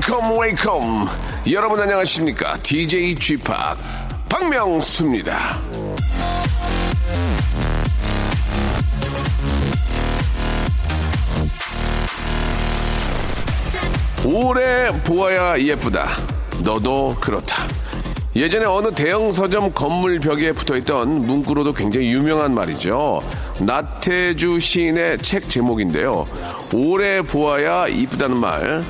Wake up wake up 여러분 안녕하십니까 DJ G Park 박명수입니다 오래 보아야 예쁘다. 너도 그렇다. 예전에 어느 대형 서점 건물 벽에 붙어 있던 문구로도 굉장히 유명한 말이죠. 나태주 시인의 책 제목인데요. 오래 보아야 이쁘다는 말.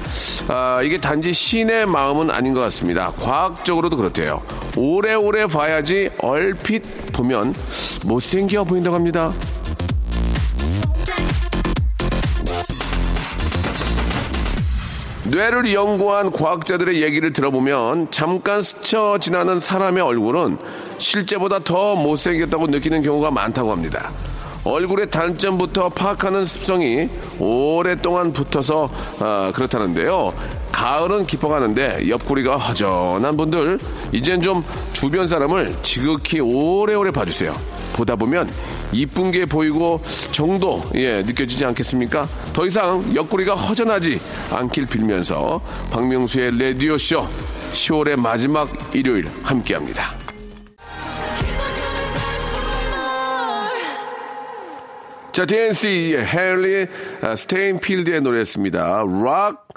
아, 이게 단지 시인의 마음은 아닌 것 같습니다. 과학적으로도 그렇대요. 오래오래 봐야지 얼핏 보면 못생겨 보인다고 합니다. 뇌를 연구한 과학자들의 얘기를 들어보면 잠깐 스쳐 지나는 사람의 얼굴은 실제보다 더 못생겼다고 느끼는 경우가 많다고 합니다. 얼굴의 단점부터 파악하는 습성이 오랫동안 붙어서 아, 그렇다는데요. 가을은 깊어가는데 옆구리가 허전한 분들 이젠 좀 주변 사람을 지극히 오래오래 봐주세요. 보다 보면 이쁜 게 보이고 정도 예 느껴지지 않겠습니까? 더 이상 옆구리가 허전하지 않길 빌면서 박명수의 레디오 쇼 10월의 마지막 일요일 함께합니다. 자, DNC의 헨리 스테인필드의 노래였습니다. 락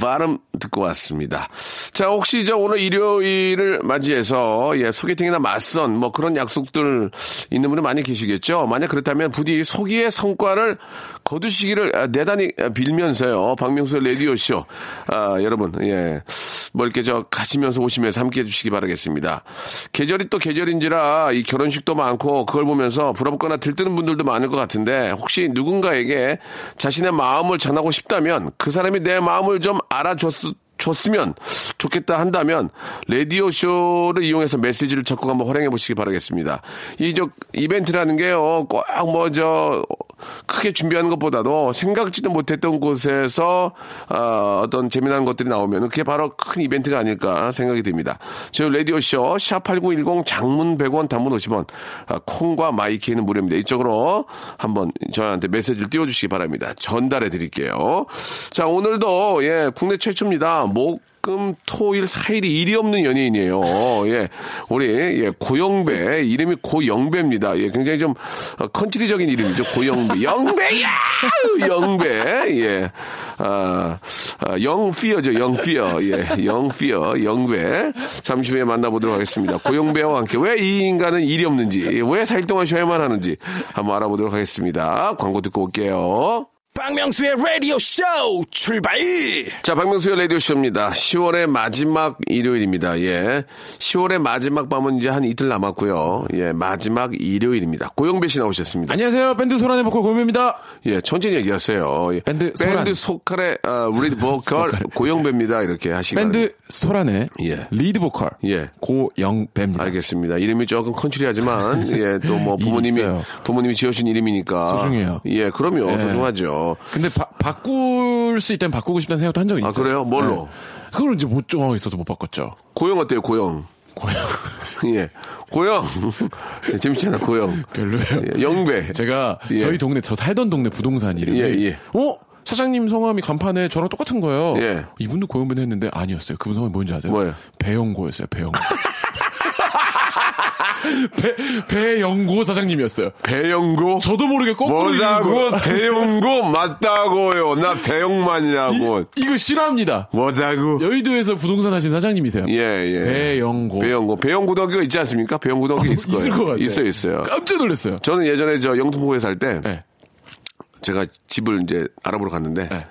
바람 듣고 왔습니다. 자, 혹시 저 오늘 일요일을 맞이해서 예, 소개팅이나 맞선 뭐 그런 약속들 있는 분들 많이 계시겠죠? 만약 그렇다면 부디 소기의 성과를 거두시기를 아, 내단히 빌면서요. 박명수의 라디오쇼. 아, 여러분, 예. 뭐 이렇게 저 가시면서 오시면서 함께 해주시기 바라겠습니다. 계절이 또 계절인지라 이 결혼식도 많고 그걸 보면서 부럽거나 들뜨는 분들도 많을 것 같은데 혹시 누군가에게 자신의 마음을 전하고 싶다면 그 사람이 내 마음 을 좀 알아줬, 줬으면 좋겠다 한다면 라디오 쇼를 이용해서 메시지를 적극 한번 활용해 보시기 바라겠습니다. 이 저 이벤트라는 게요 꼭 뭐 저 크게 준비하는 것보다도 생각지도 못했던 곳에서 어, 어떤 재미난 것들이 나오면 그게 바로 큰 이벤트가 아닐까 생각이 듭니다. 저희 라디오 쇼 샵8910 장문 100원 단문 50원 아, 콩과 my K는 무료입니다. 이쪽으로 한번 저한테 메시지를 띄워주시기 바랍니다. 전달해 드릴게요. 자 오늘도 예 국내 최초입니다. 목, 금, 토, 일, 4일이 일이 없는 연예인이에요. 예. 우리, 예, 고영배. 이름이 고영배입니다. 예, 굉장히 좀, 어, country적인 이름이죠. 고영배. 영배야! 영배. 예. 아, 아 young pear죠. young pear. 예. young pear. 영배. 잠시 후에 만나보도록 하겠습니다. 고영배와 함께 왜 이 인간은 일이 없는지, 왜 4일 동안 쉬어야만 하는지 한번 알아보도록 하겠습니다. 광고 듣고 올게요. 박명수의 라디오 쇼 출발! 자, 박명수의 라디오 쇼입니다. 10월의 마지막 일요일입니다. 예. 10월의 마지막 밤은 이제 한 이틀 남았고요. 예, 마지막 일요일입니다. 고영배 씨 나오셨습니다. 안녕하세요. 밴드 소란의 보컬 고영배입니다. 예, 천천히 얘기하세요. 예. 밴드 소란. 밴드 소칼의 어, 리드 보컬 고영배입니다. 이렇게 하시고. 밴드 소란의 예. 리드 보컬 예. 고영배입니다. 알겠습니다. 이름이 조금 country하지만 예, 또 뭐 부모님이. 부모님이 지어준 이름이니까 소중해요. 예, 그럼요. 예. 소중하죠. 근데 바, 바꿀 수 있다면 바꾸고 싶다는 생각도 한 적이 있어요. 아, 그래요? 뭘로? 네. 그걸 이제 못 정하고 있어서 못 바꿨죠. 고영 어때요? 고영. 고영. 예. 고영. 예, 재밌잖아, 고영. 별로예요. 예, 영배. 제가 예. 저희 동네 저 살던 동네 부동산 이름이 예, 예. 어 사장님 성함이 간판에 저랑 똑같은 거예요. 예. 이분도 고영배 했는데 아니었어요. 그분 성함이 뭔지 아세요? 뭐예요? 배영고였어요. 배영고. 배 배영고 사장님이었어요. 배영고? 저도 모르게 거꾸로. 뭐라고? 배영고 맞다고요. 나 배영만이라고. 이, 이거 싫어합니다. 뭐라고? 여의도에서 부동산 하신 사장님이세요. 예, 예. 배영고. 배영고. 배영고등학교 있지 않습니까? 배영고등학교 있을 거예요. 있을 것 같아요. 있어요, 있어요. 깜짝 놀랐어요. 저는 예전에 저 영통포에 살 때 네. 제가 집을 이제 알아보러 갔는데 네.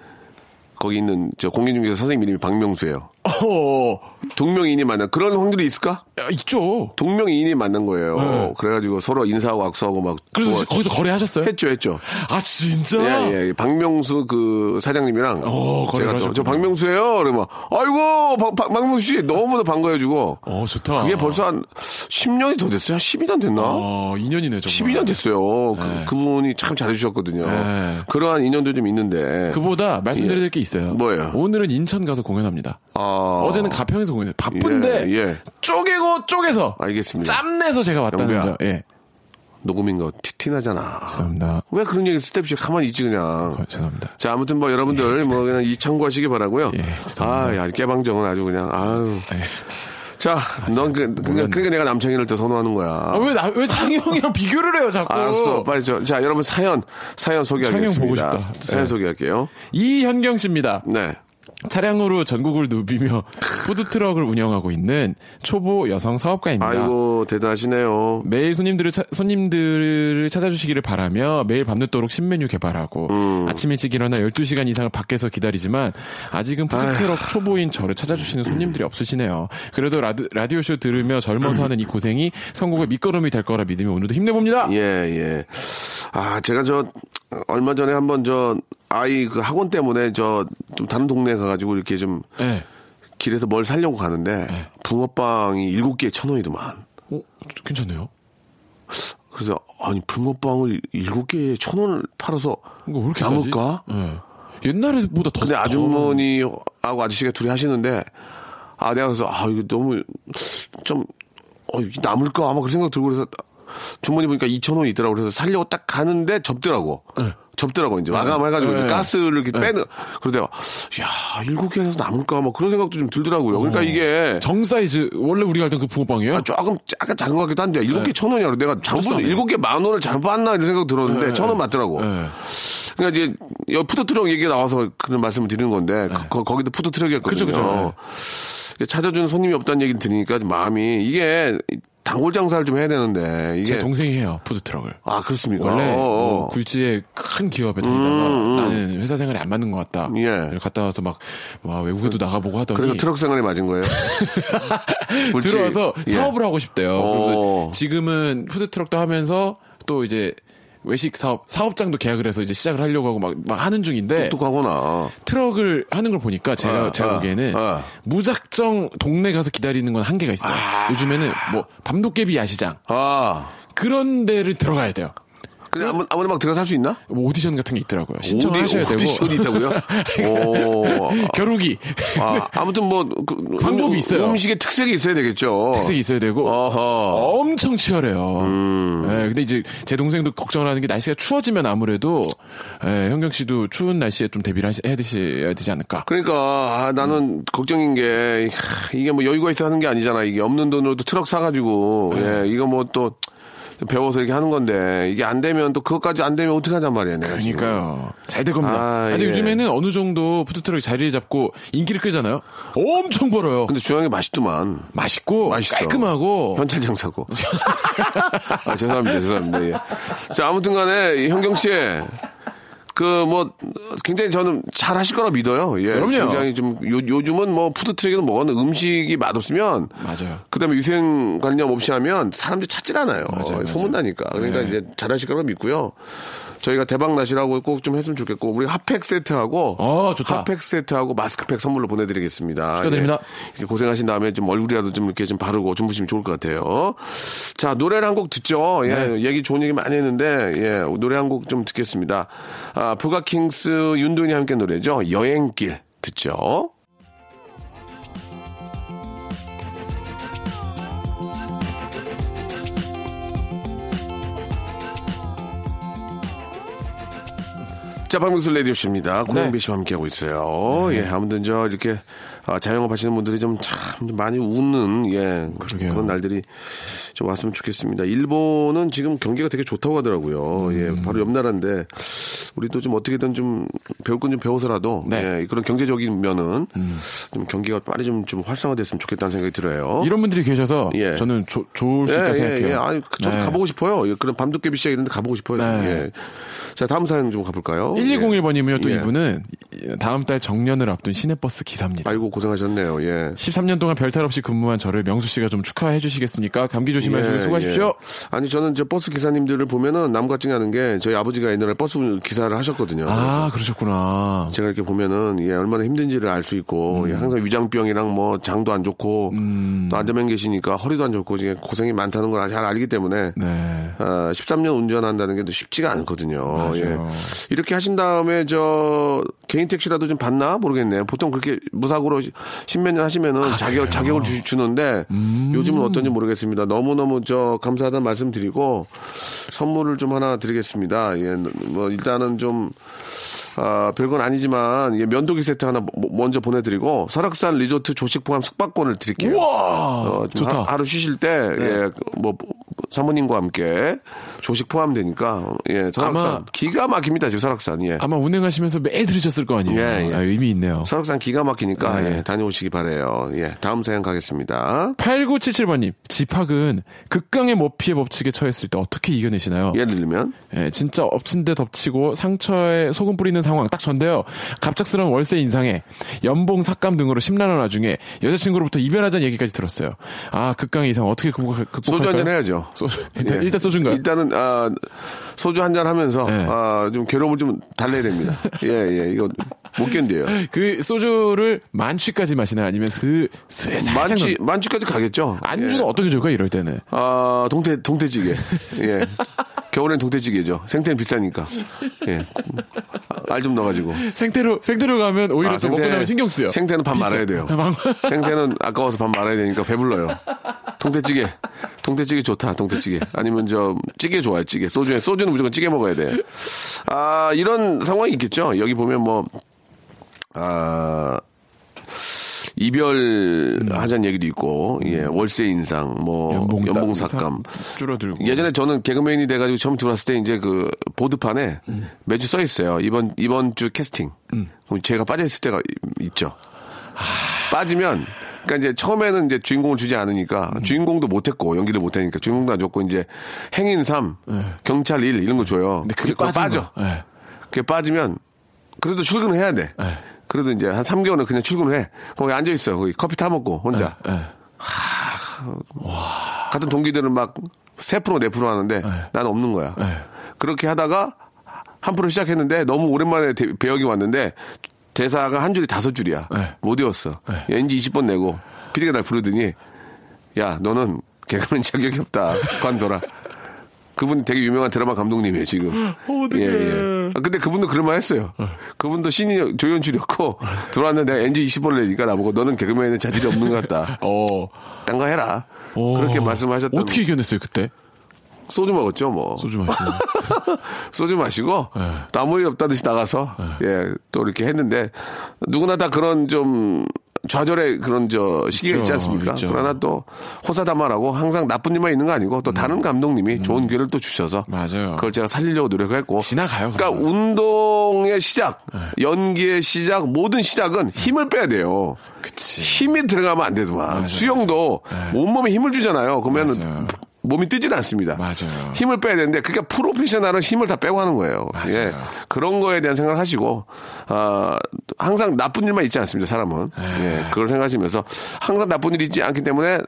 거기 있는 저 공인중개사 선생님 이름이 박명수예요. 어, 동명이인이 만난 그런 확률이 있을까? 야, 있죠. 동명이인이 만난 거예요. 네. 그래가지고 서로 인사하고 악수하고 막 그래서 좋아- 거기서 거래하셨어요? 했죠, 했죠. 아, 진짜? 예, 예. 박명수 그 사장님이랑 어, 제가 또, 저. 박명수예요. 그러면 아이고 박, 박, 박명수 씨 너무나 반가워해주고 어, 좋다. 그게 벌써 한 10년이 더 됐어요. 한 12년 됐나? 어, 2년이네, 정말. 12년 됐어요. 네. 그, 분이 참 잘해주셨거든요. 네. 그러한 인연도 좀 있는데. 그보다 말씀드릴 게 있어요. 뭐예요? 오늘은 인천 가서 공연합니다. 아, 어제는 가평에서 공연해. 바쁜데 예, 예. 쪼개고 쪼개서 알겠습니다. 짬내서 제가 왔다는. 점. 예. 녹음인 거 티, 티나잖아. 죄송합니다. 왜 그런 얘기 스텝 씨 가만히 있지 그냥. 어, 죄송합니다. 자 아무튼 뭐 여러분들 뭐 그냥 이 참고하시기 바라고요. 예, 죄송합니다. 아, 야, 깨방정은 아주 그냥 아유. 예. 자, 넌 그, 그러니까, 그러니까 내가 남창희를 또 선호하는 거야. 아, 왜, 나, 왜 창희 형이랑 비교를 해요, 자꾸. 알았어, 빨리 저, 자 여러분 사연 사연 소개하겠습니다. 창희 형 보고 싶다. 사연 네. 소개할게요. 이현경 씨입니다. 네. 차량으로 전국을 누비며 푸드트럭을 운영하고 있는 초보 여성 사업가입니다. 아이고 대단하시네요. 매일 손님들을 차- 손님들을 찾아주시기를 바라며 매일 밤늦도록 신메뉴 개발하고 음. 아침 일찍 일어나 12시간 이상을 밖에서 기다리지만 아직은 푸드트럭 초보인 저를 찾아주시는 손님들이 없으시네요. 그래도 라드, 라디오쇼 들으며 젊어서 하는 이 고생이 성공의 밑거름이 될 거라 믿으며 오늘도 힘내봅니다. 예, 예. 아, 제가 저, 얼마 전에 한번 저, 아이 그 학원 때문에 저, 좀 다른 동네에 가가지고 이렇게 좀 네. 길에서 뭘 사려고 가는데, 붕어빵이 일곱 개에 천 원이더만. 어, 괜찮네요. 그래서, 아니, 붕어빵을 일곱 개에 천 원을 팔아서 이거 왜 이렇게 남을까? 네. 옛날에보다 더 근데 더- 아주머니하고 아저씨가 둘이 하시는데, 아, 내가 그래서, 아, 이거 너무, 좀, 어, 남을까? 아마 그 생각 들고 그래서, 주머니 보니까 2,000원이 있더라고. 그래서 살려고 딱 가는데 접더라고. 접더라고, 이제. 마감해가지고 네. 이제 가스를 이렇게 빼는. 그러다, 야, 일곱 개에서 남을까? 막 그런 생각도 좀 들더라고요. 그러니까 이게. 정 사이즈 원래 우리가 알던 그 붕어빵이에요? 아, 조금 약간 작은 것 같기도 한데 일곱 개 천 원이야. 내가 잘못. 일곱 개 만 원을 잘못 봤나 이런 생각 들었는데 천 원 맞더라고. 네. 그러니까 이제 여 푸드트럭 얘기가 나와서 그런 말씀을 드리는 건데 거, 거기도 푸드트럭이었거든요. 그쵸, 그쵸. 찾아주는 손님이 없다는 얘기를 들으니까 마음이 이게 단골 장사를 좀 해야 되는데 이게 제 동생이 해요 푸드 트럭을. 아 그렇습니까? 원래 어, 어. 뭐 굴지의 큰 기업에 다니다가 나는 회사 생활이 안 맞는 것 같다. 예. 갔다 와서 막 와, 외국에도 나가보고 하더니 그래서 트럭 생활이 맞은 거예요. 굴지. 들어와서 예. 사업을 하고 싶대요. 어. 그래서 지금은 푸드 트럭도 하면서 또 이제 외식 사업 사업장도 계약을 해서 이제 시작을 하려고 하고 막, 막 하는 중인데 똑똑하구나. 트럭을 하는 걸 보니까 제가 어, 제가 어, 보기에는 어. 무작정 동네 가서 기다리는 건 한계가 있어요. 아. 요즘에는 뭐 밤도깨비 야시장 아. 그런 데를 들어가야 돼요. 근데 아무, 아무나 막 들어갈 수 있나? 뭐 오디션 같은 게 있더라고요. 신청을 하셔야 되고 오디션이 있다고요? 오. 겨루기 아, 아무튼 뭐 그, 방법이 음, 있어요. 음식의 특색이 있어야 되겠죠. 특색이 있어야 되고 어허. 엄청 치열해요. 음. 예, 근데 이제 제 동생도 걱정을 하는 게 날씨가 추워지면 아무래도 예, 현경 씨도 추운 날씨에 좀 대비를 하시- 해야 되셔야 되지 않을까. 그러니까 아, 나는 걱정인 게 하, 이게 뭐 여유가 있어 하는 게 아니잖아. 이게 없는 돈으로도 트럭 사가지고 네. 예, 이거 뭐 또 배워서 이렇게 하는 건데 이게 안 되면 또 그것까지 안 되면 어떡하란 말이야. 내가. 그러니까요. 잘 될 겁니다. 아, 근데 예. 요즘에는 어느 정도 푸드트럭이 자리를 잡고 인기를 끌잖아요. 엄청 벌어요. 근데 중요한 게 맛있더만. 맛있고 맛있어. 깔끔하고 현찰 장사고. 아, 죄송합니다. 죄송합니다. 예. 자, 아무튼 간에 현경 씨. 그, 뭐, 굉장히 저는 잘 하실 거라 믿어요. 예. 그럼요. 굉장히 좀, 요, 요즘은 뭐, 푸드 트럭에는 뭐는 음식이 맛없으면. 맞아요. 그 다음에 위생 관념 없이 하면 사람들이 찾질 않아요. 맞아요, 맞아요. 소문나니까. 그러니까 네. 이제 잘 하실 거라 믿고요. 저희가 대박 나시라고 꼭 좀 했으면 좋겠고, 우리 핫팩 세트하고. 어, 좋다. 핫팩 세트하고 마스크팩 선물로 보내드리겠습니다. 축하드립니다. 예. 고생하신 다음에 좀 얼굴이라도 좀 이렇게 좀 바르고 주무시면 좋을 것 같아요. 자, 노래를 한 곡 듣죠. 예, 네. 얘기 좋은 얘기 많이 했는데, 예, 노래 한 곡 좀 듣겠습니다. 아, 부가킹스 윤도현이 함께 노래죠. 여행길 듣죠. 자, 박명수 레디오씨입니다. 고영배 씨와 함께하고 있어요. 예, 아무튼 저 이렇게 아, 자영업 하시는 분들이 좀 참 많이 웃는 예 그러게요. 그런 날들이 좀 왔으면 좋겠습니다. 일본은 지금 경기가 되게 좋다고 하더라고요. 음. 예, 바로 옆 나라인데 우리도 좀 어떻게든 좀 배울 건 좀 배워서라도 네. 음. 예, 그런 경제적인 면은 좀 경기가 빨리 좀, 좀 활성화됐으면 좋겠다는 생각이 들어요. 이런 분들이 계셔서 예. 저는 조- 좋을 수 예, 있다 예, 생각해요. 예. 아니, 저도 네. 가보고 싶어요. 예, 그런 밤도깨비 시장 이런 데 가보고 싶어요. 네. 예. 자, 다음 사연 좀 가볼까요? 1201번이면요. 또 예. 이분은 다음 달 정년을 앞둔 시내버스 기사입니다. 아이고 고생하셨네요. 예. 13년 동안 별탈 없이 근무한 저를 명수 씨가 좀 축하해 주시겠습니까? 감기 조심하시고 예, 수고하십시오. 예. 아니 저는 저 버스 기사님들을 보면은 남과 찡하는 게 저희 아버지가 옛날에 버스 기사 를 하셨거든요. 아, 그러셨구나. 제가 이렇게 보면은 예, 얼마나 힘든지를 알 수 있고 음. 예, 항상 위장병이랑 뭐 장도 안 좋고 또 앉아만 계시니까 허리도 안 좋고 이게 고생이 많다는 걸 잘 알기 때문에 네. 아, 13년 운전한다는 게 또 쉽지가 않거든요. 맞아요. 예. 이렇게 하신 다음에 저 개인 택시라도 좀 받나 모르겠네요. 보통 그렇게 무사고로 십몇 년 하시면은 아, 자격 자격을 주, 주는데 음. 요즘은 어떤지 모르겠습니다. 너무 너무 저 감사하다는 말씀드리고 선물을 좀 하나 드리겠습니다. 예, 뭐 일단은 좀 아, 별건 아니지만 예, 면도기 세트 하나 mo- 먼저 보내드리고 설악산 리조트 조식 포함 숙박권을 드릴게요. 우와! 어, 좀 좋다. 네. 하, 루 쉬실 때, 예, 뭐, 사모님과 함께 조식 포함되니까, 예, 설악산. 아마- 기가 막힙니다, 지금 설악산, 예. 아마 운행하시면서 매일 들으셨을 거 아니에요. 예, 예. 아, 의미 있네요. 설악산 기가 막히니까, 네. 예, 다녀오시기 바래요 예, 다음 사연 가겠습니다. 8977번님, 집학은 극강의 모피의 법칙에 처했을 때 어떻게 이겨내시나요? 예를 들면, 예, 진짜 엎친 데 덮치고 상처에 소금 뿌리는 상황 딱 전데요. 갑작스러운 월세 인상에 연봉 삭감 등으로 심란한 와중에 여자친구로부터 이별하자는 얘기까지 들었어요. 아, 극강의 이상 어떻게 극복할, 극복할까요? 소주 한잔 해야죠. 소주. 일단, 예. 일단 소주인가요? 일단은, 아, 소주 한 잔 하면서, 네. 아, 좀 괴로움을 좀 달래야 됩니다. 예, 예, 이거 못 견뎌요. 그 소주를 만취까지 마시나요? 아니면 그, 스, 살짝 만취, 넣- 만취까지 가겠죠. 안주는 예. 어떻게 좋을까요? 이럴 때는. 아, 동태, 동태찌개. 예. 겨울엔 동태찌개죠. 생태는 비싸니까. 예. 알 좀 넣어가지고. 생태로, 생태로 가면 오히려 아, 또 먹고 나면 신경 쓰여. 생태는 밥 비싸. 말아야 돼요. 밥- 생태는 아까워서 밥 말아야 되니까 배불러요. 동태찌개. 동태찌개 좋다, 동태찌개. 아니면 저, 찌개 좋아요, 찌개. 소주에, 소주는 무조건 찌개 먹어야 돼. 아, 이런 상황이 있겠죠. 여기 보면 뭐, 아, 이별하자는 얘기도 있고, 예, 월세 인상, 뭐, 연봉, 연봉 삭감. 사- 줄어들고. 예전에 저는 개그맨이 돼가지고 처음 들어왔을 때 이제 그 보드판에 매주 써 있어요. 이번 이번 주 캐스팅. 그럼 제가 빠져 있을 때가 이- 있죠. 빠지면 그러니까 이제 처음에는 이제 주인공을 주지 않으니까 주인공도 못했고 연기를 못하니까 주인공도 안 줬고 이제 행인 3, 경찰 1 이런 거 줘요. 근데 그게 빠져. 거. 예. 그게 빠지면 그래도 출근을 해야 돼. 네. 그래도 이제 한 3개월은 그냥 출근을 해. 거기 앉아 있어. 거기 커피 타 먹고 혼자. 예. 같은 동기들은 막 3% 4% 하는데 네. 난 없는 거야. 그렇게 하다가 한 프로 시작했는데 너무 오랜만에 대- 배역이 왔는데 대사가 한 줄이 다섯 줄이야. 네. 못 외웠어. NG 20번 내고 피디가 날 부르더니 야 너는 개그맨 자격이 없다. 관둬라. 그분 되게 유명한 드라마 감독님이에요 지금. 어떡해. 예, 예. 아, 근데 그분도 그럴만 했어요. 그분도 신인 조연출이었고 들어왔는데 내가 NG 20번을 내니까 나보고 너는 개그맨에 자질이 없는 것 같다. 어. 딴 거 해라. 어. 그렇게 말씀하셨던 어떻게 이겨냈어요, 그때? 소주 먹었죠, 뭐. 소주 마시고. 소주 마시고 네. 또 아무 일 없다듯이 나가서 예, 또 이렇게 했는데 누구나 다 그런 좀 좌절의 그런 저 시기가 있지 않습니까? 있죠. 그러나 또 호사다마라고 항상 나쁜 일만 있는 거 아니고 또 다른 감독님이 좋은 기회를 또 주셔서 음. 맞아요. 그걸 제가 살리려고 노력했고 지나가요, 그러니까 그러면. 운동의 시작, 네. 연기의 시작, 모든 시작은 힘을 빼야 돼요. 그치. 힘이 들어가면 안 되더만. 수영도 온몸에 힘을 주잖아요. 그러면 맞아요. 몸이 뜨질 않습니다. 맞아요. 힘을 빼야 되는데 그게 프로페셔널은 힘을 다 빼고 하는 거예요. 맞아요. 예. 그런 거에 대한 생각을 하시고 아, 항상 나쁜 일만 있지 않습니다. 사람은. 네. 예. 그걸 생각하시면서 항상 나쁜 일이 있지 않기 때문에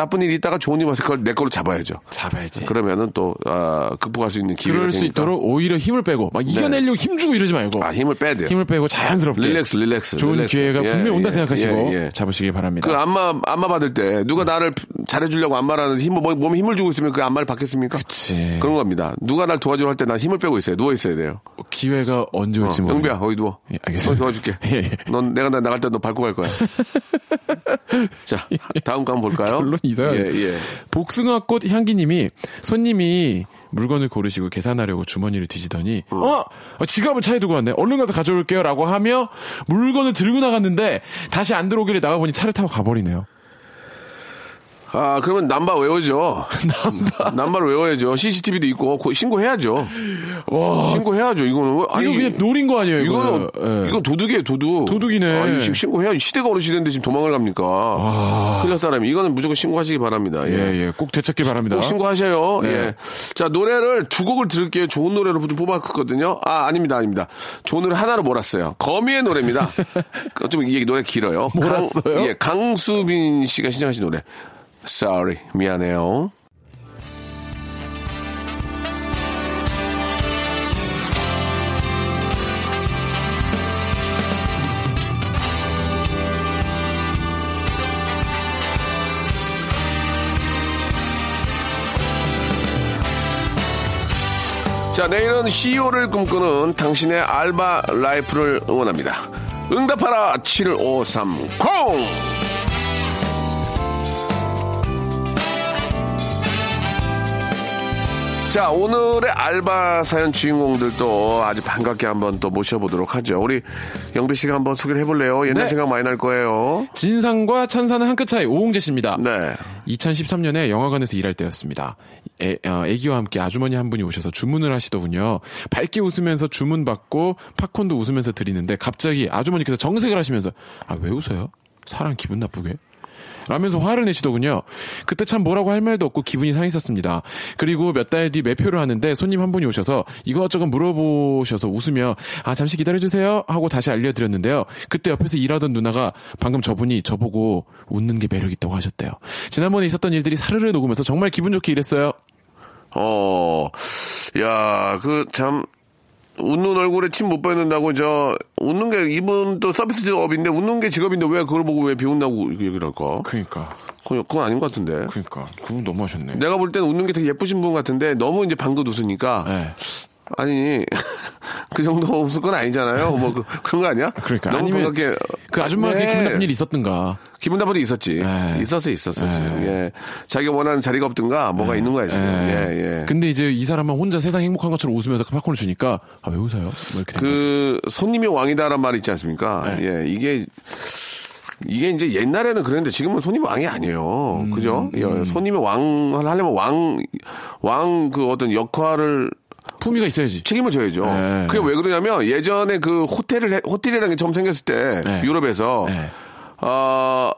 나쁜 일이 있다가 좋은 일이 와서 그걸 내 걸로 잡아야죠. 잡아야지. 그러면 또 아, 극복할 수 있는 기회가 그럴 수 되니까. 있도록 오히려 힘을 빼고 막 이겨내려고 힘 주고 이러지 말고 아, 힘을 빼야 돼요. 힘을 빼고 자연스럽게 릴렉스, 릴렉스. 좋은 릴렉스. 기회가 예, 분명히 온다 예, 생각하시고 예, 예. 잡으시기 바랍니다. 그 안마 안마 받을 때 누가 나를 잘해주려고 안마라는 힘 몸- 몸에 힘을 주고 있으면 그 안마를 받겠습니까? 그치. 그런 겁니다. 누가 날 도와주려 할 때 난 힘을 빼고 있어요. 누워 있어야 돼요. 기회가 언제 올지 어, 모르 영비야 거기 누워. 예, 알겠습니다. 너 도와줄게. 예, 예. 넌 내가 나 나갈 때 너 밟고 갈 거야. 자 다음 거 한번 볼까요? 결론이 이상하네. 예, 예. 복숭아꽃 향기님이 손님이 물건을 고르시고 계산하려고 주머니를 뒤지더니 어, 어, 지갑을 차에 두고 왔네 얼른 가서 가져올게요라고 하며 물건을 들고 나갔는데 다시 안 들어오길래 나가보니 차를 타고 가버리네요 아, 그러면 남바 외워죠. 남바. 남바를 외워야죠. CCTV도 있고, 고- 신고해야죠. 신고해야죠. 이거는. 왜- 아니, 이거 그냥 노린 거 아니에요? 이거는, 이거는? 예. 이건 도둑이에요, 도둑. 도둑이네. 아니, 지금 신고해야 시대가 어느 시대인데 지금 도망을 갑니까? 큰일 날 사람이. 이거는 무조건 신고하시기 바랍니다. 예. 예, 예. 꼭 되찾기 바랍니다. 꼭 신고하셔요. 네. 예. 자, 노래를 두 곡을 들을게요. 좋은 노래로 좀 뽑았거든요. 아, 아닙니다, 아닙니다. 좋은 노래 하나로 몰았어요. 거미의 노래입니다. 좀 이게 노래 길어요. 몰았어요? 강, 예, 강수빈 씨가 신청하신 노래. Sorry. 미안해요. 자, 내일은 CEO를 꿈꾸는 당신의 알바 라이프를 응원합니다. 응답하라 7530! 자, 오늘의 알바 사연 주인공들도 아주 반갑게 한번 또 모셔보도록 하죠. 우리 영배 씨가 한번 소개를 해볼래요? 옛날 네. 생각 많이 날 거예요. 진상과 천사는 한 끗 차이 오홍재 씨입니다. 네. 2013년에 영화관에서 일할 때였습니다. 애, 어, 애기와 함께 아주머니 한 분이 오셔서 주문을 하시더군요. 밝게 웃으면서 주문 받고 팝콘도 웃으면서 드리는데 갑자기 아주머니께서 정색을 하시면서 아 왜 웃어요? 사람 기분 나쁘게? 라면서 화를 내시더군요. 그때 참 뭐라고 할 말도 없고 기분이 상했었습니다. 그리고 몇 달 뒤 매표를 하는데 손님 한 분이 오셔서 이것저것 물어보셔서 웃으며 아 잠시 기다려주세요 하고 다시 알려드렸는데요. 그때 옆에서 일하던 누나가 방금 저분이 저보고 웃는 게 매력 있다고 하셨대요. 지난번에 있었던 일들이 사르르 녹으면서 정말 기분 좋게 일했어요. 어, 야, 그, 참, 웃는 얼굴에 침 못 뱉는다고, 저, 웃는 게, 이분 또 서비스 직업인데, 웃는 게 직업인데, 왜 그걸 보고 왜 비웃나고 얘기를 할까? 그니까 그건, 그건 아닌 것 같은데. 그니까 그건 너무 하셨네. 내가 볼 때는 웃는 게 되게 예쁘신 분 같은데, 너무 이제 방긋 웃으니까, 네. 아니, 그 정도 웃을 건 아니잖아요. 뭐, 그, 그런 거 아니야? 그러니까 너무 아니면 반갑게. 그 아줌마가 네. 기분 나쁜 일이 있었던가. 기분 나쁜 일이 있었지. 네. 있었어, 있었어. 네. 지금. 예. 자기가 원하는 자리가 없든가, 뭐가 있는 거야, 지금. 예. 예, 예. 근데 이제 이 사람은 혼자 세상 행복한 것처럼 웃으면서 그 팝콘을 주니까 아 왜 웃어요? 뭐 이렇게. 그 손님이 왕이다란 말이 있지 않습니까? 네. 예, 이게 이게 이제 옛날에는 그랬는데 지금은 손님이 왕이 아니에요. 음, 그죠? 예, 손님이 왕을 하려면 왕, 왕 그 어떤 역할을 품위가 있어야지. 책임을 져야죠. 네. 그게 왜 그러냐면 예전에 그 호텔을, 해- 호텔이라는 게 처음 생겼을 때 네. 유럽에서 네. 어,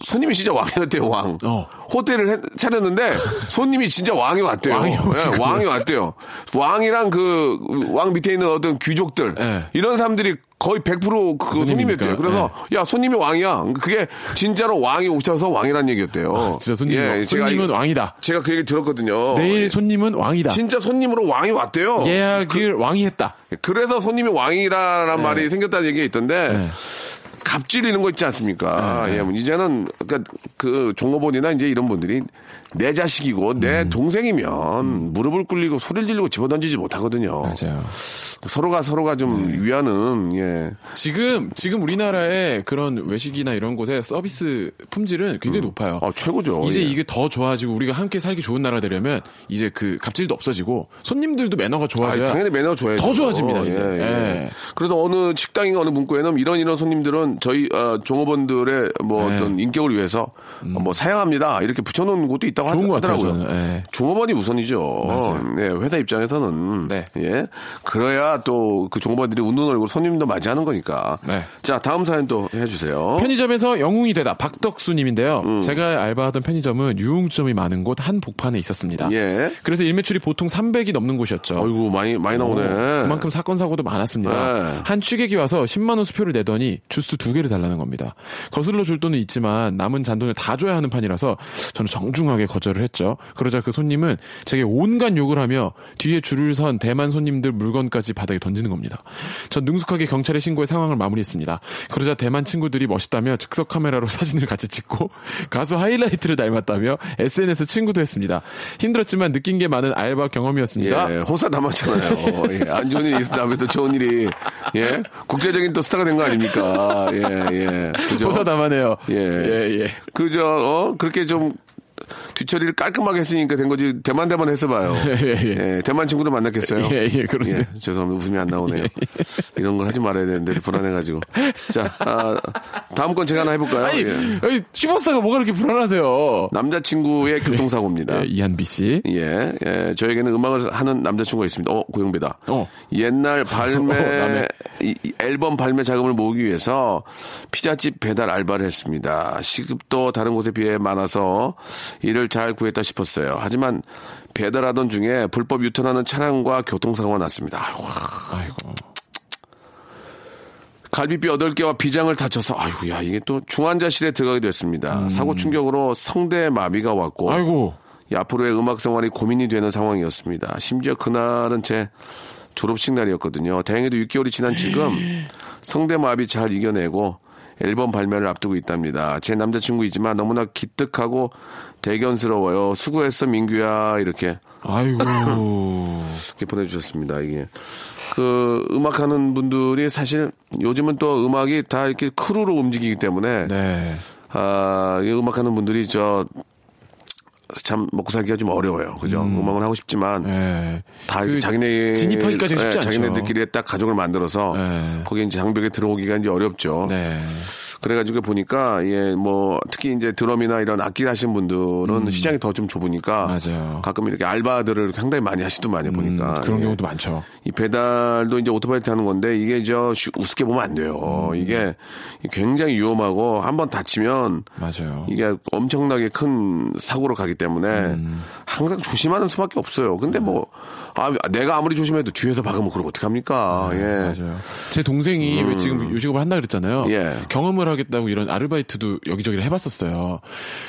손님이 진짜 왕이었대요, 왕. 어. 호텔을 해- 차렸는데 손님이 진짜 왕이 왔대요. 왕이 예. 왕이 왔대요. 왕이랑 그 왕 밑에 있는 어떤 귀족들 네. 이런 사람들이 거의 100%그 손님이니까. 손님이었대요. 그래서 야 손님이 왕이야. 그게 진짜로 왕이 오셔서 왕이란 얘기였대요. 아, 진짜 손님 예, 제가 손님은 이- 왕이다. 제가 그 얘기 들었거든요. 내일 손님은 왕이다. 진짜 손님으로 왕이 왔대요. 예약을 왕이 했다. 그래서 손님이 왕이라는 말이 생겼다는 얘기가 있던데 네. 갑질 이런 거 있지 않습니까? 예, 뭐 이제는 그러니까 그 종업원이나 이제 이런 분들이 내 자식이고 내 음. 동생이면 무릎을 꿇리고 소리를 지르고 집어던지지 못하거든요. 맞아요. 서로가 서로가 좀 네. 위하는 예. 지금 지금 우리나라의 그런 외식이나 이런 곳의 서비스 품질은 굉장히 높아요. 아, 최고죠. 이제 예. 이게 더 좋아지고 우리가 함께 살기 좋은 나라 되려면 이제 그 갑질도 없어지고 손님들도 매너가 아, 좋아져야 당연히 매너 줘야죠. 더 좋아집니다, 이제. 예, 예. 예. 그래도 어느 식당이나 어느 문구에는 이런 이런 손님들은 저희 어, 종업원들의 뭐 예. 어떤 인격을 위해서 어, 뭐 사양합니다. 이렇게 붙여놓은 곳도 있다 고 좋은 하 더라고요. 저는. 예. 종업원이 우선이죠. 맞아요. 네, 회사 입장에서는 네. 예. 그래야 또 그 종업원들이 웃는 얼굴 손님도 맞이하는 거니까. 네. 자, 다음 사연 또 해주세요. 편의점에서 영웅이 되다 박덕수님인데요. 음. 제가 알바하던 편의점은 유흥점이 많은 곳 한 복판에 있었습니다. 예. 그래서 일매출이 보통 300이 넘는 곳이었죠. 어이구 많이 많이 나오네. 오, 그만큼 사건 사고도 많았습니다. 네. 한 취객이 와서 10만 원 수표를 내더니 주스 두 개를 달라는 겁니다. 거슬러 줄 돈은 있지만 남은 잔돈을 다 줘야 하는 판이라서 저는 정중하게 거절을 했죠. 그러자 그 손님은 제게 온갖 욕을 하며 뒤에 줄을 선 대만 손님들 물건까지 바닥에 던지는 겁니다. 전 능숙하게 경찰에 신고해 상황을 마무리했습니다. 그러자 대만 친구들이 멋있다며 즉석 카메라로 사진을 같이 찍고 가수 하이라이트를 닮았다며 SNS 친구도 했습니다. 힘들었지만 느낀 게 많은 알바 경험이었습니다. 예, 호사 남았잖아요. 예, 안 좋은 일이 있은 다음에 또 좋은 일이, 예, 국제적인 또 스타가 된 거 아닙니까? 예, 예. 그죠? 호사 담아네요. 예. 예, 예. 그저, 어, 그렇게 좀 뒤처리를 깔끔하게 했으니까 된 거지. 대만 대만 했어봐요. 예, 예. 예, 대만 친구들 만났겠어요? 예, 예, 그렇네요. 죄송합니다. 웃음이 안 나오네요. 이런 걸 하지 말아야 되는데 불안해가지고. 자, 아, 다음 건 제가 하나 해볼까요? 아니, 예. 아니, 슈퍼스타가 뭐가 그렇게 불안하세요? 남자친구의 교통사고입니다. 예, 이한비 씨. 예, 예, 저에게는 음악을 하는 남자친구가 있습니다. 어, 고영배다. 어. 옛날 발매, 어. 이- 이 앨범 발매 자금을 모으기 위해서 피자집 배달 알바를 했습니다. 시급도 다른 곳에 비해 많아서 일을 잘 구했다 싶었어요. 하지만 배달하던 중에 불법 유턴하는 차량과 교통사고가 났습니다. 아이고, 아이고. 갈비뼈 8개와 비장을 다쳐서 아이고야 이게 또 중환자실에 들어가게 됐습니다. 사고 충격으로 성대 마비가 왔고 아이고. 이 앞으로의 음악 생활이 고민이 되는 상황이었습니다. 심지어 그날은 제 졸업식 날이었거든요. 다행히도 6개월이 지난 지금 성대 마비 잘 이겨내고 앨범 발매를 앞두고 있답니다. 제 남자친구이지만 너무나 기특하고 대견스러워요. 수고했어 민규야 이렇게 아이고. 이렇게 보내주셨습니다. 이게 그 음악 하는 분들이 사실 요즘은 또 음악이 다 이렇게 크루로 움직이기 때문에 네. 아, 이 음악 하는 분들이 저, 참 먹고 살기가 좀 어려워요. 그죠? 음. 악은 하고 싶지만 네. 다 그 자기네 진입하기까지 쉽지 않죠. 자기네들끼리 딱 가족을 만들어서 네. 거기 이제 장벽에 들어오기가 이제 어렵죠. 네. 그래가지고 보니까 예 뭐 특히 이제 드럼이나 이런 악기를 하시는 분들은 시장이 더 좀 좁으니까 음. 맞아요. 가끔 이렇게 알바들을 상당히 많이 하시더만요 보니까 음, 그런 예. 경우도 많죠. 이 배달도 이제 오토바이 타는 건데 이게 저 슈- 우습게 보면 안 돼요. 음. 이게 굉장히 위험하고 한번 다치면 맞아요. 이게 엄청나게 큰 사고로 가기 때문에 음. 항상 조심하는 수밖에 없어요. 근데 뭐 아, 내가 아무리 조심해도 뒤에서 박으면 그럼 어떡합니까? 예. 맞아요. 제 동생이 왜 지금 요직업을 한다 그랬잖아요. 예. 경험을 하겠다고 이런 아르바이트도 여기저기 해봤었어요.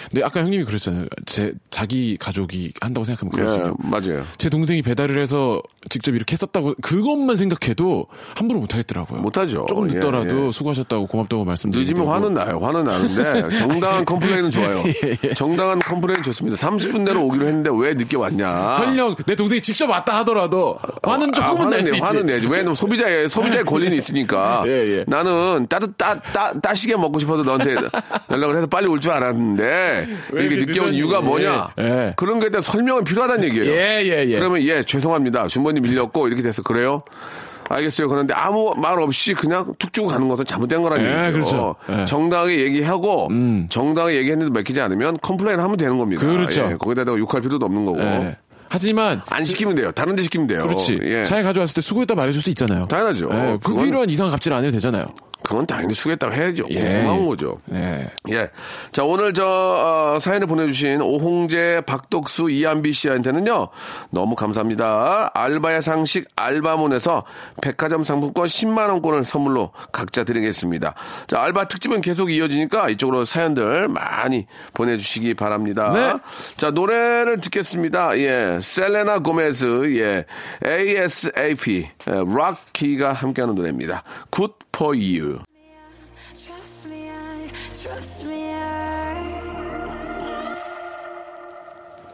근데 아까 형님이 그랬잖아요. 제 자기 가족이 한다고 생각하면 예, 있는. 맞아요. 제 동생이 배달을 해서 직접 이렇게 했었다고 그것만 생각해도 함부로 못 하겠더라고요. 못하죠. 조금 예, 늦더라도 예. 수고하셨다고 고맙다고 말씀드리고 늦으면 화는 나요. 화는 나는데 정당한 complain은 좋아요. 예, 정당한 complain 좋습니다. 30분 내로 오기로 했는데 왜 늦게 왔냐? 설령 내 동생이 직접 왔다 하더라도 화는 아, 조금은 날 화는 수 내, 있지. 화는 내지. 왜냐면 소비자의, 소비자의 권리는 있으니까. 예, 예. 나는 따뜻, 따, 따, 따시 게 먹고 싶어서 너한테 연락을 해서 빨리 올 줄 알았는데. 왜 이렇게 늦게 온 늦었니? 이유가 뭐냐. 예, 예. 그런 거에 대한 설명은 필요하다는 얘기예요. 예, 예, 예. 그러면 예, 죄송합니다. 주문이 밀렸고 이렇게 돼서 그래요? 알겠어요. 그런데 아무 말 없이 그냥 툭 주고 가는 것은 잘못된 거라는 예, 얘기죠. 그렇죠. 예. 음. 정당하게 얘기하고 정당하게 얘기했는데 맥히지 않으면 complain 하면 되는 겁니다. 그렇죠. 예, 거기다가 욕할 필요도 없는 거고. 예. 하지만 안 시키면 돼요. 다른 데 시키면 돼요. 그렇지. 예. 잘 가져왔을 때 수고했다 말해줄 수 있잖아요. 당연하죠. 예, 그건- 불필요한 이상 갑질 안 해도 되잖아요. 그건 당연히 수겠다고 해야죠. 예. 고마운 거죠. 네. 예. 자, 오늘 저, 어, 사연을 보내주신 오홍재, 박덕수, 이한비 씨한테는요, 너무 감사합니다. 알바의 상식 알바몬에서 백화점 상품권 10만원권을 선물로 각자 드리겠습니다. 자, 알바 특집은 계속 이어지니까 이쪽으로 사연들 많이 보내주시기 바랍니다. 네. 자, 노래를 듣겠습니다. 예. 셀레나 고메즈, 예. ASAP, 예, 락 키가 함께하는 노래입니다. Good for you.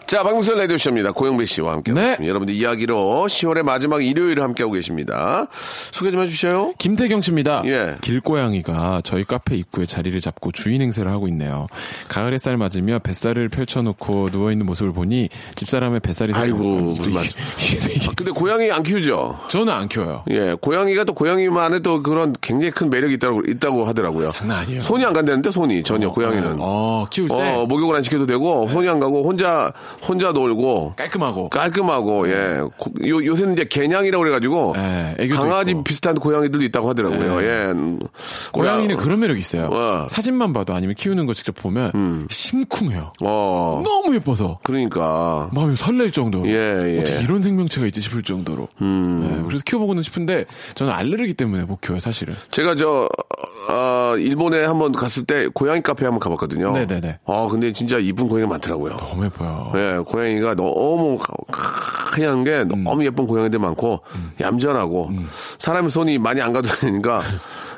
자, 박명수의 라디오쇼입니다. 고영배 씨와 함께 네. 있습니다. 여러분들 이야기로 10월의 마지막 일요일을 함께하고 계십니다. 소개 좀 해주셔요. 김태경 씨입니다. 예. 길고양이가 저희 카페 입구에 자리를 잡고 주인 행세를 하고 있네요. 가을 햇살 맞으며 뱃살을 펼쳐놓고 누워있는 모습을 보니 집사람의 뱃살이 아이고, 무슨 말. 아, 근데 고양이 안 키우죠? 저는 안 키워요. 예, 고양이가 또 고양이만의 또 그런 굉장히 큰 매력이 있다고, 있다고 하더라고요. 장난 아니에요. 손이 안 간다는데, 손이. 전혀, 고양이는. 어, 키울 때 어, 목욕을 안 시켜도 되고, 손이 안 가고, 혼자, 혼자 놀고, 깔끔하고 깔끔하고, 예. 고- 요, 요새는 이제 개냥이라고 그래가지고, 예, 강아지 있고. 비슷한 고양이들도 있다고 하더라고요. 예. 예. 음, 고양이는 고양- 그런 매력이 있어요. 어. 사진만 봐도 아니면 키우는 거 직접 보면 심쿵해요. 어. 너무 예뻐서 그러니까. 마음이 설렐 정도로 예, 예. 어떻게 이런 생명체가 있지 싶을 정도로 예, 그래서 키워보고는 싶은데 저는 알레르기 때문에 못 키워요 사실은 제가 저, 어, 일본에 한번 갔을 때 고양이 카페 한번 가봤거든요. 네네네. 아, 근데 진짜 이쁜 고양이가 많더라고요. 너무 예뻐요 예, 고양이가 너무 하얀 게 음. 너무 예쁜 고양이들 많고 얌전하고 사람의 손이 많이 안 가도 되니까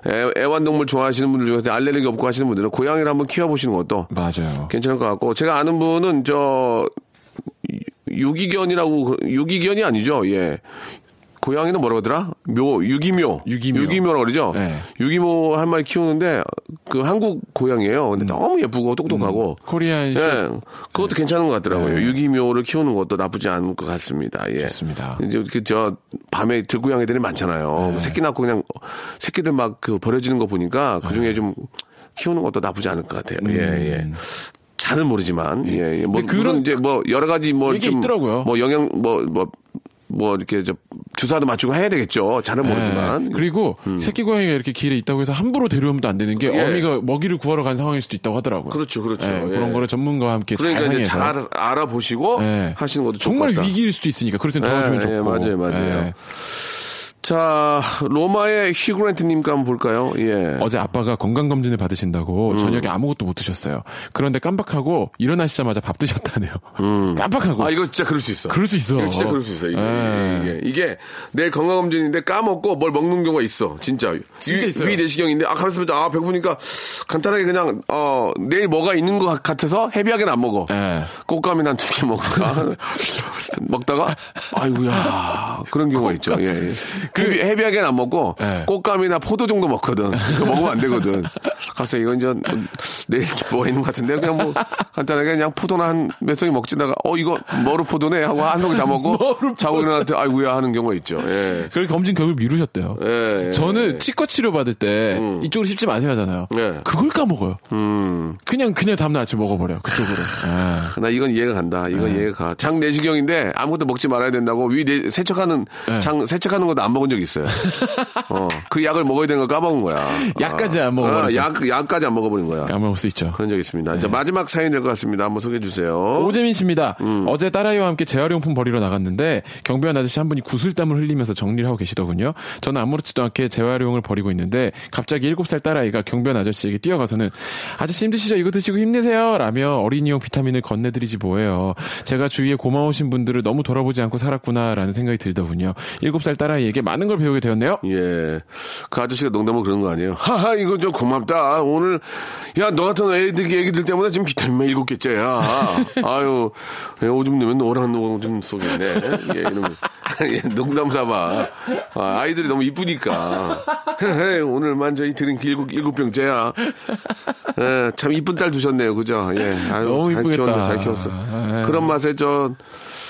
애, 애완동물 좋아하시는 분들 중에서 알레르기 없고 하시는 분들은 고양이를 한번 키워보시는 것도 맞아요 괜찮을 것 같고 제가 아는 분은 저 유- 유기견이라고 그- 유기견이 아니죠. 예. 고양이는 뭐라고 하더라? 묘, 유기묘. 유기묘. 유기묘라고 그러죠? 네. 유기묘 한 마리 키우는데 그 한국 고양이에요. 근데 너무 예쁘고 똑똑하고. 코리안 쇼 예. 그것도 괜찮은 것 같더라고요. 네. 유기묘를 키우는 것도 나쁘지 않을 것 같습니다. 예. 좋습니다. 이제 이렇게 저 밤에 들고양이들이 많잖아요. 네. 새끼 낳고 그냥 새끼들 막 그 버려지는 거 보니까 그 중에 좀 키우는 것도 나쁘지 않을 것 같아요. 예, 예. 잘은 모르지만, 예, 예. 뭐, 음. 근데 그런- 이제 뭐, 여러 가지 뭐, 이게 좀. 있더라고요. 뭐, 영양, 뭐, 뭐, 뭐, 이렇게, 저, 주사도 맞추고 해야 되겠죠. 잘은 모르지만. 음. 예. 그리고 새끼 고양이가 이렇게 길에 있다고 해서 함부로 데려오면 안 되는 게 예. 어미가 먹이를 구하러 간 상황일 수도 있다고 하더라고요. 그렇죠, 그렇죠. 예, 예. 그런 거를 전문가와 함께 그러니까 잘 이제 잘 상의해서 알아, 알아보시고 예. 하시는 것도 정말. 위기일 수도 있으니까 그럴 땐 도와주면 예, 좋고. 예, 맞아요, 맞아요. 예. 자, 로마의 히그랜트님과 한번 볼까요? 예. 어제 아빠가 건강검진을 받으신다고 음. 저녁에 아무것도 못 드셨어요. 그런데 깜빡하고 일어나시자마자 밥 드셨다네요. 깜빡하고. 아, 이거 진짜 그럴 수 있어. 그럴 수 있어. 이거 진짜 그럴 수 있어. 이게, 예. 이게, 이게 내일 건강검진인데 까먹고 뭘 먹는 경우가 있어. 진짜. 진짜 위, 있어요. 위 내시경인데, 아, 가만있어 보자. 아, 배고프니까 간단하게 그냥, 어, 내일 뭐가 있는 것 같아서 헤비하게는 안 먹어. 예. 꽃감이나 두개 먹을까? 먹다가, 아이고야. 그런 경우가 있죠. 예, 예. 헤비, 헤비하게는 안 먹고, 예. 꽃감이나 포도 정도 먹거든. 그거 먹으면 안 되거든. 갑자기 이건 이제 내일 뭐가 있는 것 같은데, 그냥 뭐, 간단하게 그냥 포도나 한 몇 송이 먹지다가, 어, 이거 머루 포도네? 하고 한 송이 다 먹고, 자고 일어났을 때, 아이고야 하는 경우가 있죠. 예. 그걸 검진 결국 미루셨대요. 예, 예. 저는 치과 치료 받을 때 이쪽으로 씹지 마세요 하잖아요. 예. 그걸 까먹어요. 음. 그냥 그냥 다음날 아침 먹어버려 그쪽으로. 아. 나 이건 이해가 간다. 이건 네. 이해가 가. 장 내시경인데 아무것도 먹지 말아야 된다고 위 내, 세척하는 네. 장 세척하는 것도 안 먹은 적 있어요. 어, 그 약을 먹어야 되는 걸 까먹은 거야. 약까지 아, 안 먹어버렸어. 아, 약 약까지 안 먹어버린 거야. 까먹을 수 있죠. 그런 적 있습니다. 이제 마지막 사연 될 것 같습니다. 한번 소개해 주세요. 오재민 씨입니다. 음. 어제 딸아이와 함께 재활용품 버리러 나갔는데 경비원 아저씨 한 분이 구슬땀을 흘리면서 정리를 하고 계시더군요. 저는 아무렇지도 않게 재활용을 버리고 있는데 갑자기 7살 딸아이가 경비원 아저씨에게 뛰어가서는 아저씨 힘드시죠? 이거 드시고 힘내세요. 라며 어린이용 비타민을 건네드리지 뭐예요. 제가 주위에 고마우신 분들을 너무 돌아보지 않고 살았구나라는 생각이 들더군요. 7살 딸아이에게 많은 걸 배우게 되었네요. 예. 그 아저씨가 농담으로 그런 거 아니에요? 하하, 이거 좀 고맙다. 오늘, 야, 너 같은 애들, 애기들 때문에 지금 비타민만 일곱 개째야. 아유, 예, 오줌 누면 노란 오줌 속에 있네. 예, 이런, 예, 농담 삼아. 아, 아이들이 너무 이쁘니까. 헤헤, 오늘 만 저희 드린 일곱, 일곱 병째야. 예, 참 이쁜 딸 두셨네요. 그죠? 예. 아유, 너무 잘 이쁘겠다. 키웠네, 잘 키웠어. 예. 그런 맛에 저,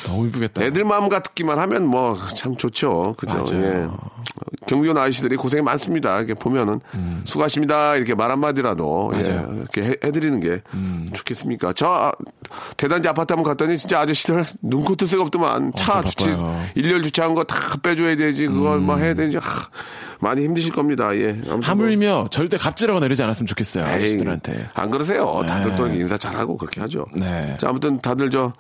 너무 이쁘겠다. 애들 마음 같기만 하면 뭐 참 좋죠. 그죠? 맞아요. 예. 경비원 아저씨들이 고생이 많습니다. 이렇게 보면은 수고하십니다. 이렇게 말 한마디라도 예. 음. 맞아요. 음. 이렇게 해, 해드리는 게 좋겠습니까? 저 아, 대단지 아파트 한번 갔더니 진짜 아저씨들 눈코 뜰 새가 없더만 차 엄청 주차. 음. 일렬 주차한 거 다 빼줘야 되지 그걸 뭐 해야 되지 하, 많이 힘드실 겁니다. 예. 뭐 하물며 절대 갑질하거나 이러지 않았으면 좋겠어요. 에이, 아저씨들한테. 안 그러세요. 다들 네. 또 인사 잘하고 그렇게 하죠. 네. 자, 아무튼 다들 저,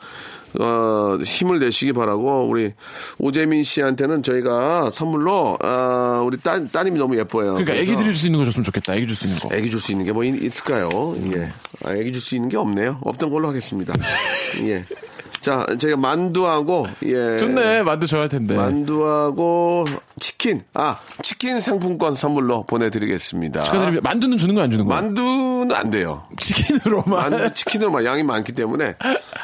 어, 힘을 내시기 바라고, 우리 오재민 씨한테는 저희가 선물로, 어, 우리 따, 따님이 너무 예뻐요. 그러니까 애기 드릴 수 있는 거 줬으면 좋겠다. 애기 줄 수 있는 거. 애기 줄 수 있는 게 뭐 있을까요? 예. 아, 애기 줄 수 있는 게 없네요. 없던 걸로 하겠습니다. 예. 자, 저희가 만두하고, 예. 좋네. 만두 좋아할 텐데. 만두하고 치킨. 아, 치킨 상품권 선물로 보내드리겠습니다. 축하드립니다. 만두는 주는 거 안 주는 거? 만두는 안 돼요. 치킨으로만. 만, 치킨으로 양이 많기 때문에.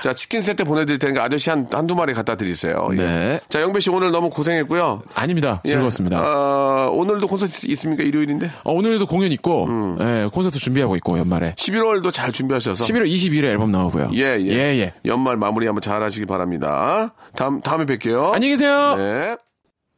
자, 치킨 세트 보내드릴 테니까 아저씨 한, 한두 마리 갖다 드리세요. 예. 네. 자, 영배 씨 오늘 너무 고생했고요. 아닙니다. 예. 즐거웠습니다. 어, 오늘도 콘서트 있습니까? 일요일인데? 어, 오늘도 공연 있고, 음. 예, 콘서트 준비하고 있고, 연말에. 11월도 잘 준비하셔서. 11월 22일에 앨범 나오고요. 예, 예. 예, 예. 연말 마무리 한번 잘 하시기 바랍니다. 다음, 다음에 뵐게요. 안녕히 계세요. 네.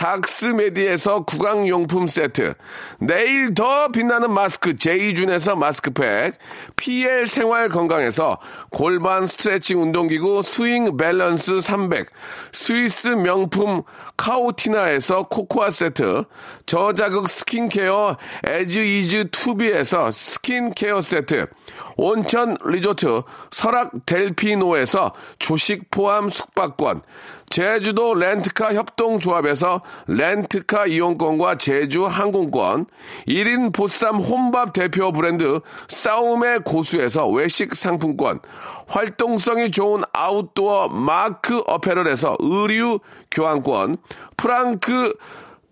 닥스메디에서 구강용품 세트, 내일 더 빛나는 마스크 제이준에서 마스크팩, PL 생활 건강에서 골반 스트레칭 운동기구 스윙 밸런스 300, 스위스 명품 카오티나에서 코코아 세트, 저자극 스킨케어 에즈 이즈 투비에서 스킨케어 세트, 온천 리조트 설악 델피노에서 조식 포함 숙박권, 제주도 렌트카 협동조합에서 렌트카 이용권과 제주 항공권, 1인 보쌈 혼밥 대표 브랜드 싸움의 고수에서 외식 상품권, 활동성이 좋은 아웃도어 마크 어페럴에서 의류 교환권, 프랑크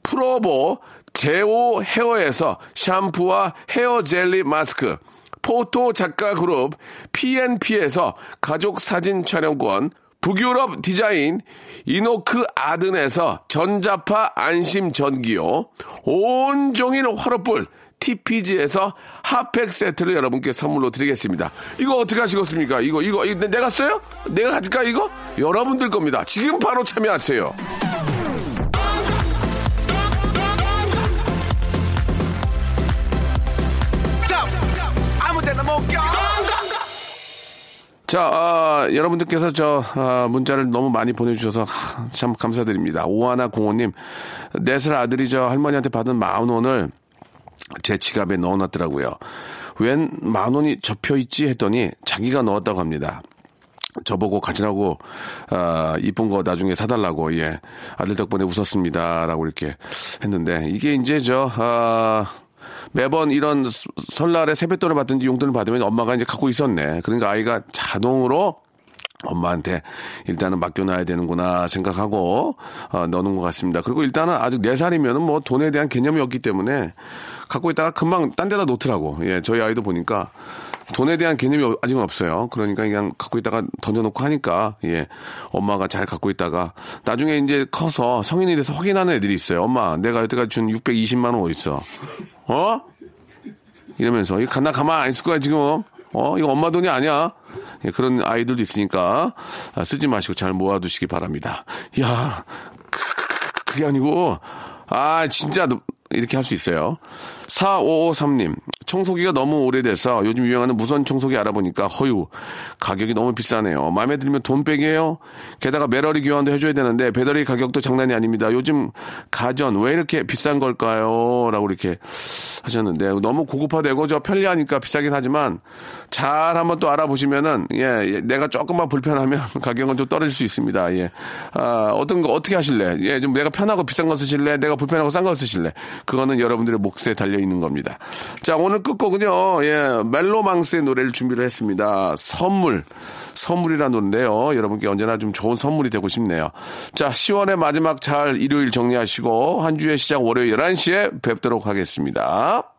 프로보 제오 헤어에서 샴푸와 헤어 젤리 마스크, 포토 작가 그룹 PNP에서 가족 사진 촬영권, 북유럽 디자인 이노크 아든에서 전자파 안심 전기요, 온종일 화로불 TPG에서 핫팩 세트를 여러분께 선물로 드리겠습니다. 이거 어떻게 하시겠습니까? 이거, 이거, 이거 내가 써요? 내가 가질까, 이거? 여러분들 겁니다. 지금 바로 참여하세요. 자, 아, 여러분들께서 저 아, 문자를 너무 많이 보내주셔서 하, 참 감사드립니다. 오하나 공호님, 네살 아들이 저 할머니한테 받은 만 원을 제 지갑에 넣어놨더라고요. 웬 만 원이 접혀 있지 했더니 자기가 넣었다고 합니다. 저보고 가지라고 아, 이쁜 거 나중에 사달라고 예 아들 덕분에 웃었습니다라고 이렇게 했는데 이게 이제 저 아, 매번 이런 스- 설날에 세뱃돈을 받든지 용돈을 받으면 엄마가 이제 갖고 있었네. 그러니까 아이가 자동으로 엄마한테 일단은 맡겨놔야 되는구나 생각하고 어, 넣는 것 같습니다. 그리고 일단은 아직 네살이면뭐 돈에 대한 개념이 없기 때문에 갖고 있다가 금방 딴 데다 놓더라고. 예, 저희 아이도 보니까 돈에 대한 개념이 아직은 없어요. 그러니까 그냥 갖고 있다가 던져놓고 하니까 예, 엄마가 잘 갖고 있다가 나중에 이제 커서 성인이 돼서 확인하는 애들이 있어요. 엄마, 내가 여태까지 준 620만 원 어디 있어? 어? 이러면서 이거 나 가만 안 있을 거야 지금 어 이거 엄마 돈이 아니야 예, 그런 아이들도 있으니까 아, 쓰지 마시고 잘 모아두시기 바랍니다 야 그게 아니고 아 진짜 너- 이렇게 할 수 있어요. 4553님 청소기가 너무 오래돼서 요즘 유행하는 무선 청소기 알아보니까 허유 가격이 너무 비싸네요 마음에 들면 돈 빼게요 게다가 배터리 교환도 해줘야 되는데 배터리 가격도 장난이 아닙니다 요즘 가전 왜 이렇게 비싼 걸까요 라고 이렇게 하셨는데 너무 고급화되고 저 편리하니까 비싸긴 하지만 잘 한번 또 알아보시면은 예, 예, 내가 조금만 불편하면 가격은 좀 떨어질 수 있습니다. 예. 아, 어떤 거 어떻게 하실래? 예, 좀 내가 편하고 비싼 거 쓰실래? 내가 불편하고 싼 거 쓰실래? 그거는 여러분들의 몫에 달려 있는 겁니다. 자, 오늘 끝곡은요. 예, 멜로망스의 노래를 준비를 했습니다. 선물. 선물이라는 노래인데요. 여러분께 언제나 좀 좋은 선물이 되고 싶네요. 자, 10월의 마지막 잘 일요일 정리하시고 한 주의 시작 월요일 11시에 뵙도록 하겠습니다.